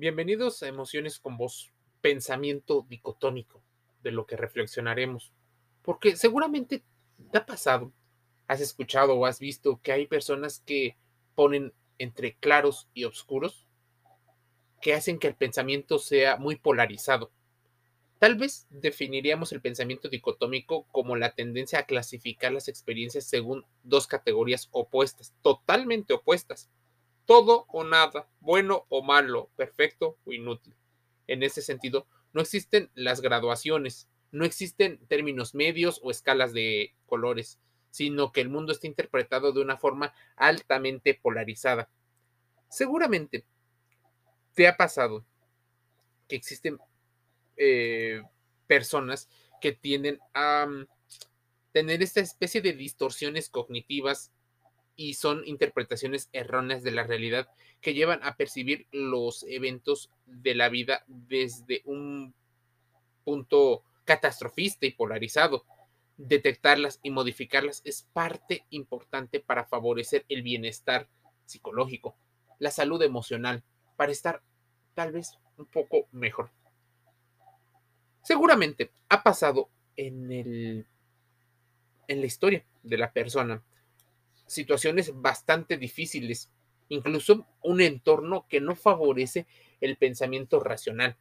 Bienvenidos a Emociones con Voz, pensamiento dicotómico de lo que reflexionaremos. Porque seguramente te ha pasado, has escuchado o has visto que hay personas que ponen entre claros y oscuros, que hacen que el pensamiento sea muy polarizado. Tal vez definiríamos el pensamiento dicotómico como la tendencia a clasificar las experiencias según dos categorías opuestas, totalmente opuestas todo o nada, bueno o malo, perfecto o inútil. En ese sentido, no existen las graduaciones, no existen términos medios o escalas de colores, sino que el mundo está interpretado de una forma altamente polarizada. Seguramente te ha pasado que existen eh, personas que tienden a mm, tener esta especie de distorsiones cognitivas y son interpretaciones erróneas de la realidad que llevan a percibir los eventos de la vida desde un punto catastrofista y polarizado. Detectarlas y modificarlas es parte importante para favorecer el bienestar psicológico, la salud emocional, para estar tal vez un poco mejor. Seguramente ha pasado en el en la historia de la persona situaciones bastante difíciles, incluso un entorno que no favorece el pensamiento racional.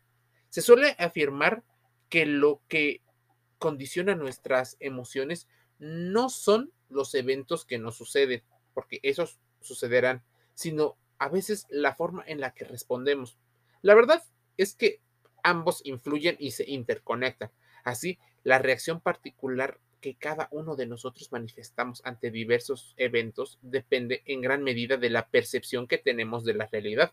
Se suele afirmar que lo que condiciona nuestras emociones no son los eventos que nos suceden, porque esos sucederán, sino a veces la forma en la que respondemos. La verdad es que ambos influyen y se interconectan. Así, la reacción particular que cada uno de nosotros manifestamos ante diversos eventos depende en gran medida de la percepción que tenemos de la realidad.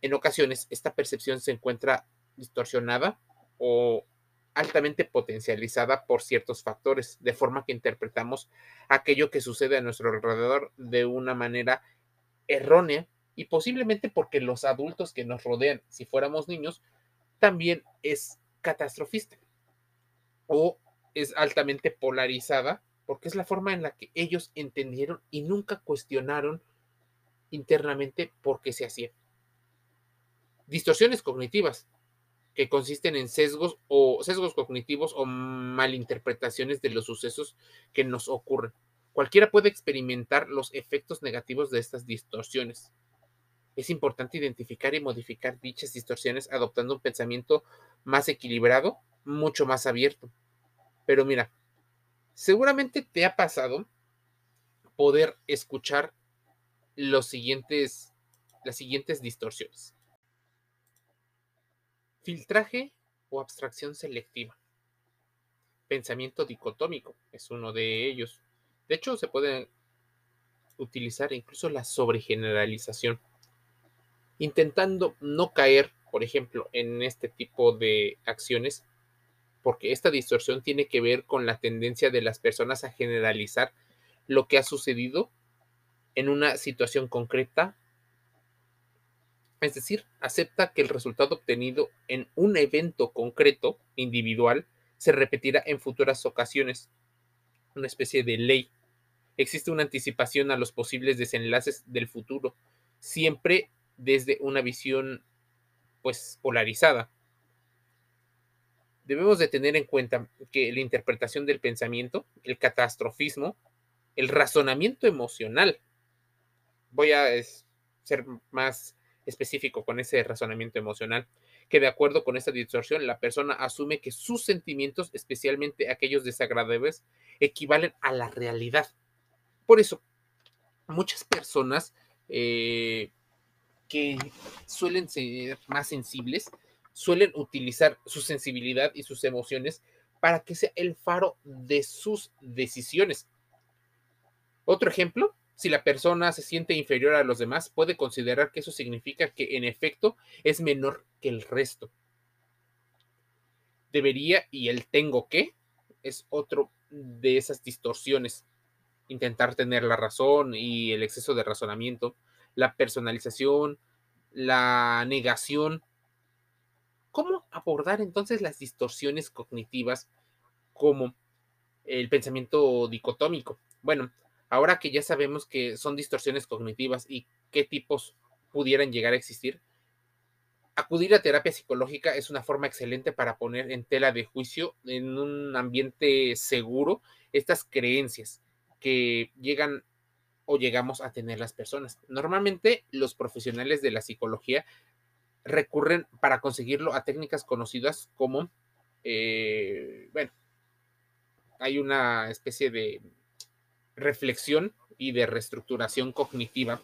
En ocasiones, esta percepción se encuentra distorsionada o altamente potencializada por ciertos factores, de forma que interpretamos aquello que sucede a nuestro alrededor de una manera errónea y posiblemente porque los adultos que nos rodean, si fuéramos niños, también es catastrofista o es altamente polarizada porque es la forma en la que ellos entendieron y nunca cuestionaron internamente por qué se hacía. Distorsiones cognitivas, que consisten en sesgos o sesgos cognitivos o malinterpretaciones de los sucesos que nos ocurren. Cualquiera puede experimentar los efectos negativos de estas distorsiones. Es importante identificar y modificar dichas distorsiones adoptando un pensamiento más equilibrado, mucho más abierto. Pero mira, seguramente te ha pasado poder escuchar los siguientes, las siguientes distorsiones. Filtraje o abstracción selectiva. Pensamiento dicotómico es uno de ellos. De hecho, se puede utilizar incluso la sobregeneralización, intentando no caer, por ejemplo, en este tipo de acciones porque esta distorsión tiene que ver con la tendencia de las personas a generalizar lo que ha sucedido en una situación concreta, es decir, acepta que el resultado obtenido en un evento concreto, individual, se repetirá en futuras ocasiones, una especie de ley. Existe una anticipación a los posibles desenlaces del futuro, siempre desde una visión pues polarizada debemos de tener en cuenta que la interpretación del pensamiento, el catastrofismo, el razonamiento emocional, voy a ser más específico con ese razonamiento emocional, que de acuerdo con esta distorsión, la persona asume que sus sentimientos, especialmente aquellos desagradables, equivalen a la realidad. Por eso, muchas personas eh, que suelen ser más sensibles, suelen utilizar su sensibilidad y sus emociones para que sea el faro de sus decisiones. Otro ejemplo, si la persona se siente inferior a los demás, puede considerar que eso significa que en efecto es menor que el resto. Debería y el tengo que es otro de esas distorsiones. Intentar tener la razón y el exceso de razonamiento, la personalización, la negación ¿Cómo abordar entonces las distorsiones cognitivas como el pensamiento dicotómico? Bueno, ahora que ya sabemos que son distorsiones cognitivas y qué tipos pudieran llegar a existir, Acudir a terapia psicológica es una forma excelente para poner en tela de juicio en un ambiente seguro estas creencias que llegan o llegamos a tener las personas. Normalmente los profesionales de la psicología recurren para conseguirlo a técnicas conocidas como, eh, bueno, hay una especie de reflexión y de reestructuración cognitiva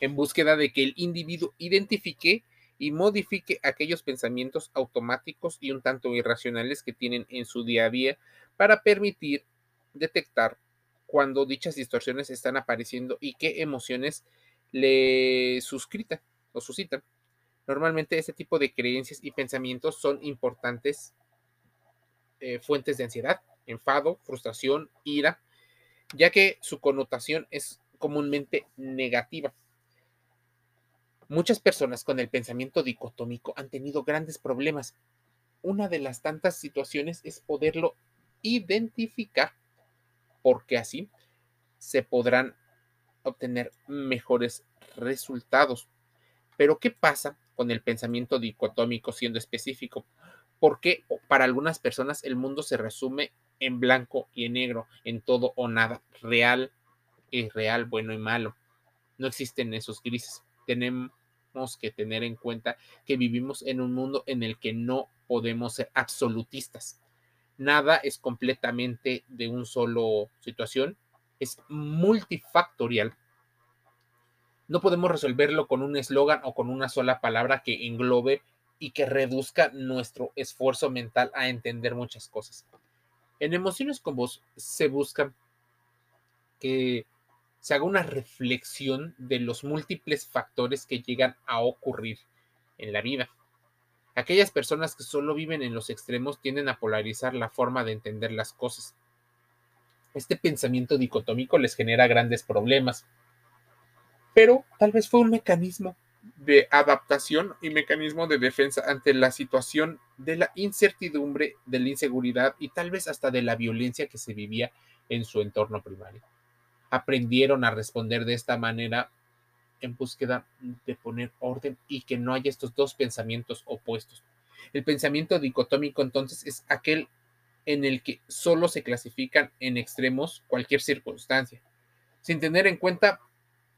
en búsqueda de que el individuo identifique y modifique aquellos pensamientos automáticos y un tanto irracionales que tienen en su día a día para permitir detectar cuando dichas distorsiones están apareciendo y qué emociones le suscritan o suscitan. Normalmente este tipo de creencias y pensamientos son importantes eh, fuentes de ansiedad, enfado, frustración, ira, ya que su connotación es comúnmente negativa. Muchas personas con el pensamiento dicotómico han tenido grandes problemas. Una de las tantas situaciones es poderlo identificar, porque así se podrán obtener mejores resultados. Pero ¿qué pasa con el pensamiento dicotómico siendo específico? Porque para algunas personas el mundo se resume en blanco y en negro, en todo o nada, real y real, bueno y malo. No existen esos grises. Tenemos que tener en cuenta que vivimos en un mundo en el que no podemos ser absolutistas. Nada es completamente de un solo situación, es multifactorial. No podemos resolverlo con un eslogan o con una sola palabra que englobe y que reduzca nuestro esfuerzo mental a entender muchas cosas. En emociones con vos se busca que se haga una reflexión de los múltiples factores que llegan a ocurrir en la vida. Aquellas personas que solo viven en los extremos tienden a polarizar la forma de entender las cosas. Este pensamiento dicotómico les genera grandes problemas, pero tal vez fue un mecanismo de adaptación y mecanismo de defensa ante la situación de la incertidumbre, de la inseguridad y tal vez hasta de la violencia que se vivía en su entorno primario aprendieron a responder de esta manera en búsqueda de poner orden y que no haya estos dos pensamientos opuestos. El pensamiento dicotómico entonces es aquel en el que solo se clasifican en extremos cualquier circunstancia, sin tener en cuenta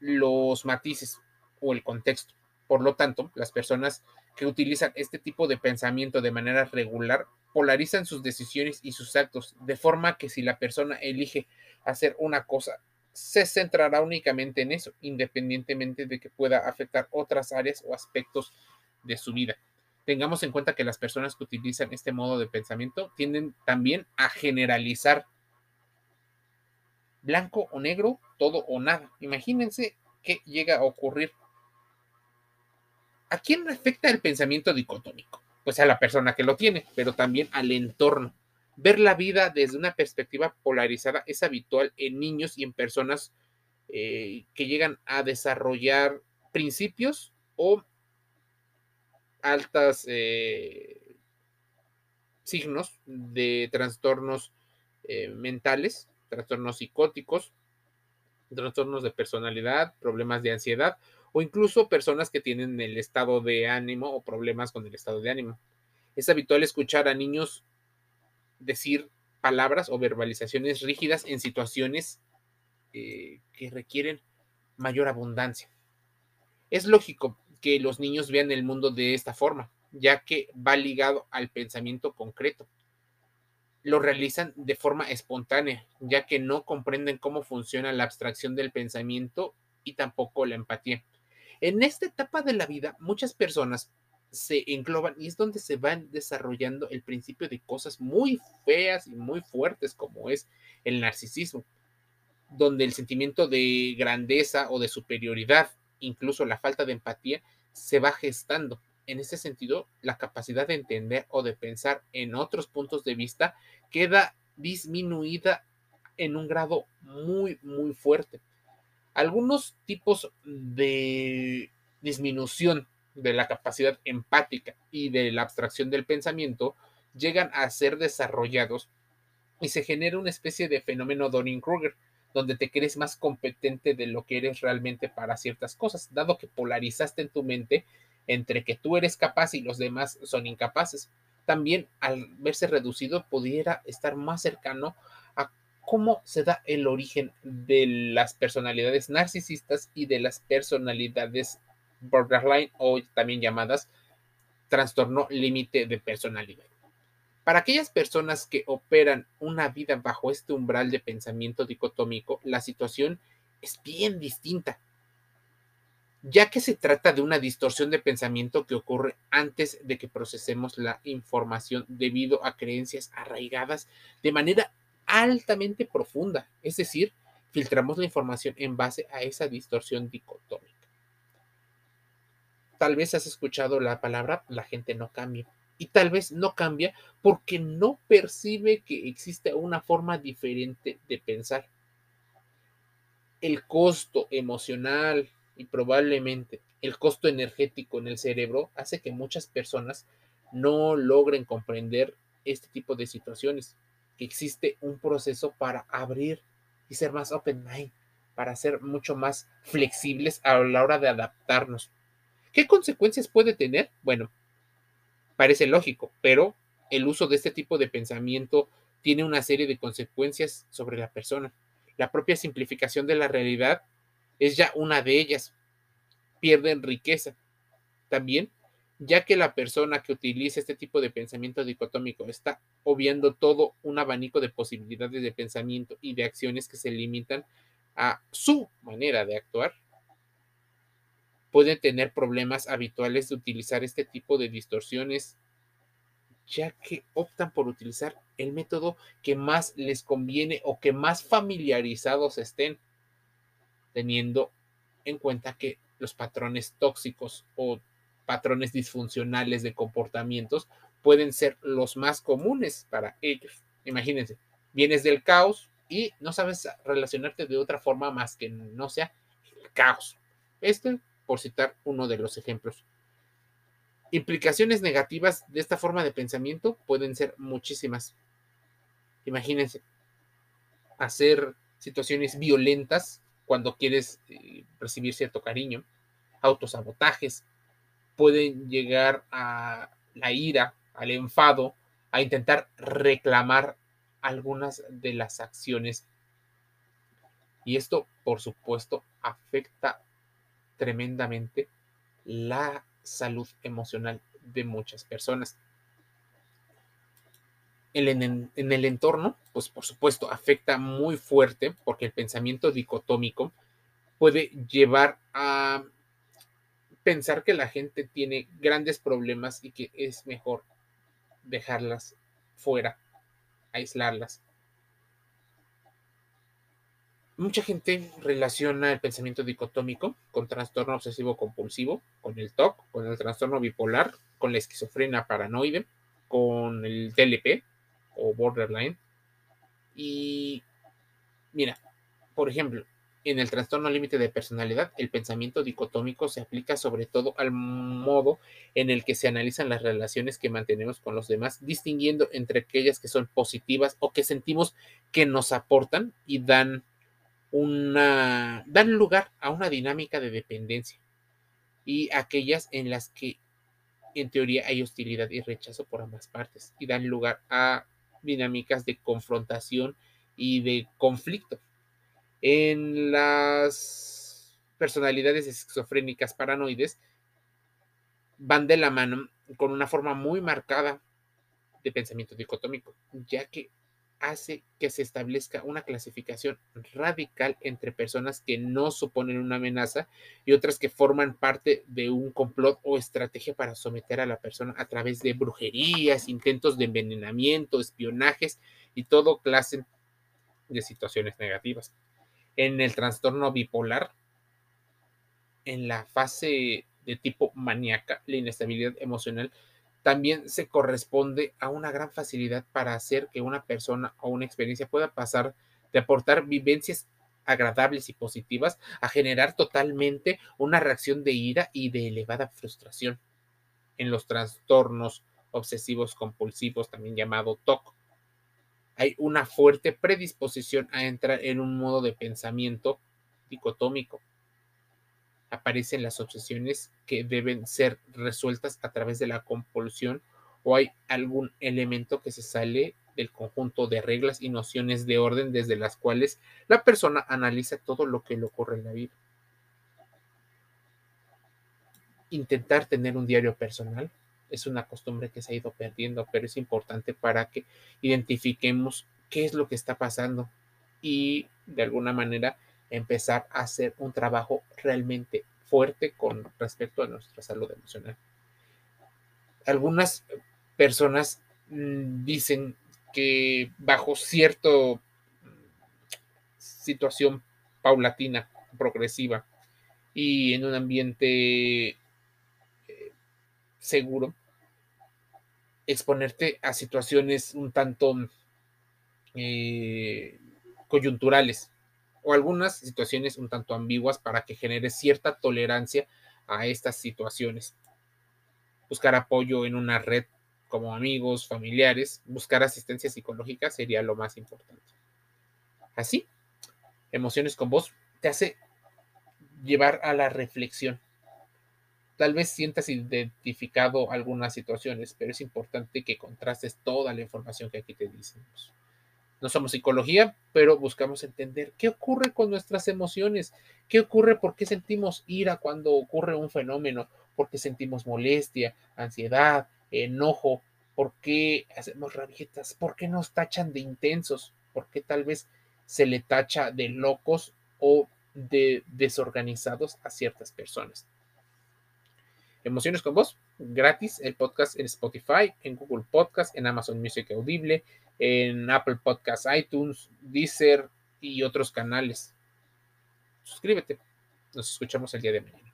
los matices o el contexto. Por lo tanto, las personas que utilizan este tipo de pensamiento de manera regular polarizan sus decisiones y sus actos, de forma que si la persona elige hacer una cosa se centrará únicamente en eso, independientemente de que pueda afectar otras áreas o aspectos de su vida. Tengamos en cuenta que las personas que utilizan este modo de pensamiento tienden también a generalizar blanco o negro, todo o nada. Imagínense qué llega a ocurrir. ¿A quién afecta el pensamiento dicotómico? Pues a la persona que lo tiene, pero también al entorno. Ver la vida desde una perspectiva polarizada es habitual en niños y en personas eh, que llegan a desarrollar principios o altas eh, signos de trastornos eh, mentales, trastornos psicóticos, trastornos de personalidad, problemas de ansiedad o incluso personas que tienen el estado de ánimo o problemas con el estado de ánimo. Es habitual escuchar a niños decir palabras o verbalizaciones rígidas en situaciones eh, que requieren mayor abundancia. Es lógico que los niños vean el mundo de esta forma, ya que va ligado al pensamiento concreto. Lo realizan de forma espontánea, ya que no comprenden cómo funciona la abstracción del pensamiento y tampoco la empatía. En esta etapa de la vida, muchas personas se engloban y es donde se van desarrollando el principio de cosas muy feas y muy fuertes como es el narcisismo, donde el sentimiento de grandeza o de superioridad, incluso la falta de empatía, se va gestando. En ese sentido, la capacidad de entender o de pensar en otros puntos de vista queda disminuida en un grado muy, muy fuerte. Algunos tipos de disminución de la capacidad empática y de la abstracción del pensamiento llegan a ser desarrollados y se genera una especie de fenómeno Donning-Kruger, donde te crees más competente de lo que eres realmente para ciertas cosas, dado que polarizaste en tu mente entre que tú eres capaz y los demás son incapaces. También al verse reducido pudiera estar más cercano a cómo se da el origen de las personalidades narcisistas y de las personalidades borderline o también llamadas trastorno límite de personalidad. Para aquellas personas que operan una vida bajo este umbral de pensamiento dicotómico, la situación es bien distinta, ya que se trata de una distorsión de pensamiento que ocurre antes de que procesemos la información debido a creencias arraigadas de manera altamente profunda, es decir, filtramos la información en base a esa distorsión dicotómica. Tal vez has escuchado la palabra la gente no cambia y tal vez no cambia porque no percibe que existe una forma diferente de pensar. El costo emocional y probablemente el costo energético en el cerebro hace que muchas personas no logren comprender este tipo de situaciones, que existe un proceso para abrir y ser más open mind, para ser mucho más flexibles a la hora de adaptarnos. ¿Qué consecuencias puede tener? Bueno, Parece lógico, pero el uso de este tipo de pensamiento tiene una serie de consecuencias sobre la persona. La propia simplificación de la realidad es ya una de ellas. Pierden riqueza. También, ya que la persona que utiliza este tipo de pensamiento dicotómico está obviando todo un abanico de posibilidades de pensamiento y de acciones que se limitan a su manera de actuar, pueden tener problemas habituales de utilizar este tipo de distorsiones, ya que optan por utilizar el método que más les conviene o que más familiarizados estén, teniendo en cuenta que los patrones tóxicos o patrones disfuncionales de comportamientos pueden ser los más comunes para ellos. Imagínense, vienes del caos y no sabes relacionarte de otra forma más que no sea el caos. Este por citar uno de los ejemplos. Implicaciones negativas de esta forma de pensamiento pueden ser muchísimas. Imagínense, hacer situaciones violentas cuando quieres eh, recibir cierto cariño, autosabotajes, pueden llegar a la ira, al enfado, a intentar reclamar algunas de las acciones. Y esto, por supuesto, afecta tremendamente la salud emocional de muchas personas. En, el entorno, pues por supuesto, afecta muy fuerte porque el pensamiento dicotómico puede llevar a pensar que la gente tiene grandes problemas y que es mejor dejarlas fuera, aislarlas. Mucha gente relaciona el pensamiento dicotómico con trastorno obsesivo compulsivo, con el TOC, con el trastorno bipolar, con la esquizofrenia paranoide, con el TLP o borderline. Y mira, por ejemplo, en el trastorno límite de personalidad, el pensamiento dicotómico se aplica sobre todo al modo en el que se analizan las relaciones que mantenemos con los demás, distinguiendo entre aquellas que son positivas o que sentimos que nos aportan y dan una, dan lugar a una dinámica de dependencia y aquellas en las que en teoría hay hostilidad y rechazo por ambas partes y dan lugar a dinámicas de confrontación y de conflicto. En las personalidades esquizofrénicas paranoides van de la mano con una forma muy marcada de pensamiento dicotómico, ya que hace que se establezca una clasificación radical entre personas que no suponen una amenaza y otras que forman parte de un complot o estrategia para someter a la persona a través de brujerías, intentos de envenenamiento, espionajes y todo clase de situaciones negativas. En el trastorno bipolar, en la fase de tipo maníaca, la inestabilidad emocional también se corresponde a una gran facilidad para hacer que una persona o una experiencia pueda pasar de aportar vivencias agradables y positivas a generar totalmente una reacción de ira y de elevada frustración. En los trastornos obsesivos compulsivos, también llamado TOC, hay una fuerte predisposición a entrar en un modo de pensamiento dicotómico. Aparecen las obsesiones que deben ser resueltas a través de la compulsión o hay algún elemento que se sale del conjunto de reglas y nociones de orden desde las cuales la persona analiza todo lo que le ocurre en la vida. Intentar tener un diario personal es una costumbre que se ha ido perdiendo, pero es importante para que identifiquemos qué es lo que está pasando y de alguna manera empezar a hacer un trabajo realmente fuerte con respecto a nuestra salud emocional. Algunas personas mm, dicen que bajo cierta situación paulatina, progresiva y en un ambiente eh, seguro, exponerte a situaciones un tanto eh, coyunturales o algunas situaciones un tanto ambiguas para que genere cierta tolerancia a estas situaciones. Buscar apoyo en una red como amigos, familiares, buscar asistencia psicológica sería lo más importante. Así, emociones con vos te hace llevar a la reflexión. Tal vez sientas identificado algunas situaciones, pero es importante que contrastes toda la información que aquí te decimos. No somos psicología, pero buscamos entender qué ocurre con nuestras emociones, qué ocurre, por qué sentimos ira cuando ocurre un fenómeno, por qué sentimos molestia, ansiedad, enojo, por qué hacemos rabietas, por qué nos tachan de intensos, por qué tal vez se le tacha de locos o de desorganizados a ciertas personas. Emociones con vos, gratis, el podcast en Spotify, en Google Podcast, en Amazon Music Audible, en Apple Podcasts, iTunes, Deezer y otros canales. Suscríbete. Nos escuchamos el día de mañana.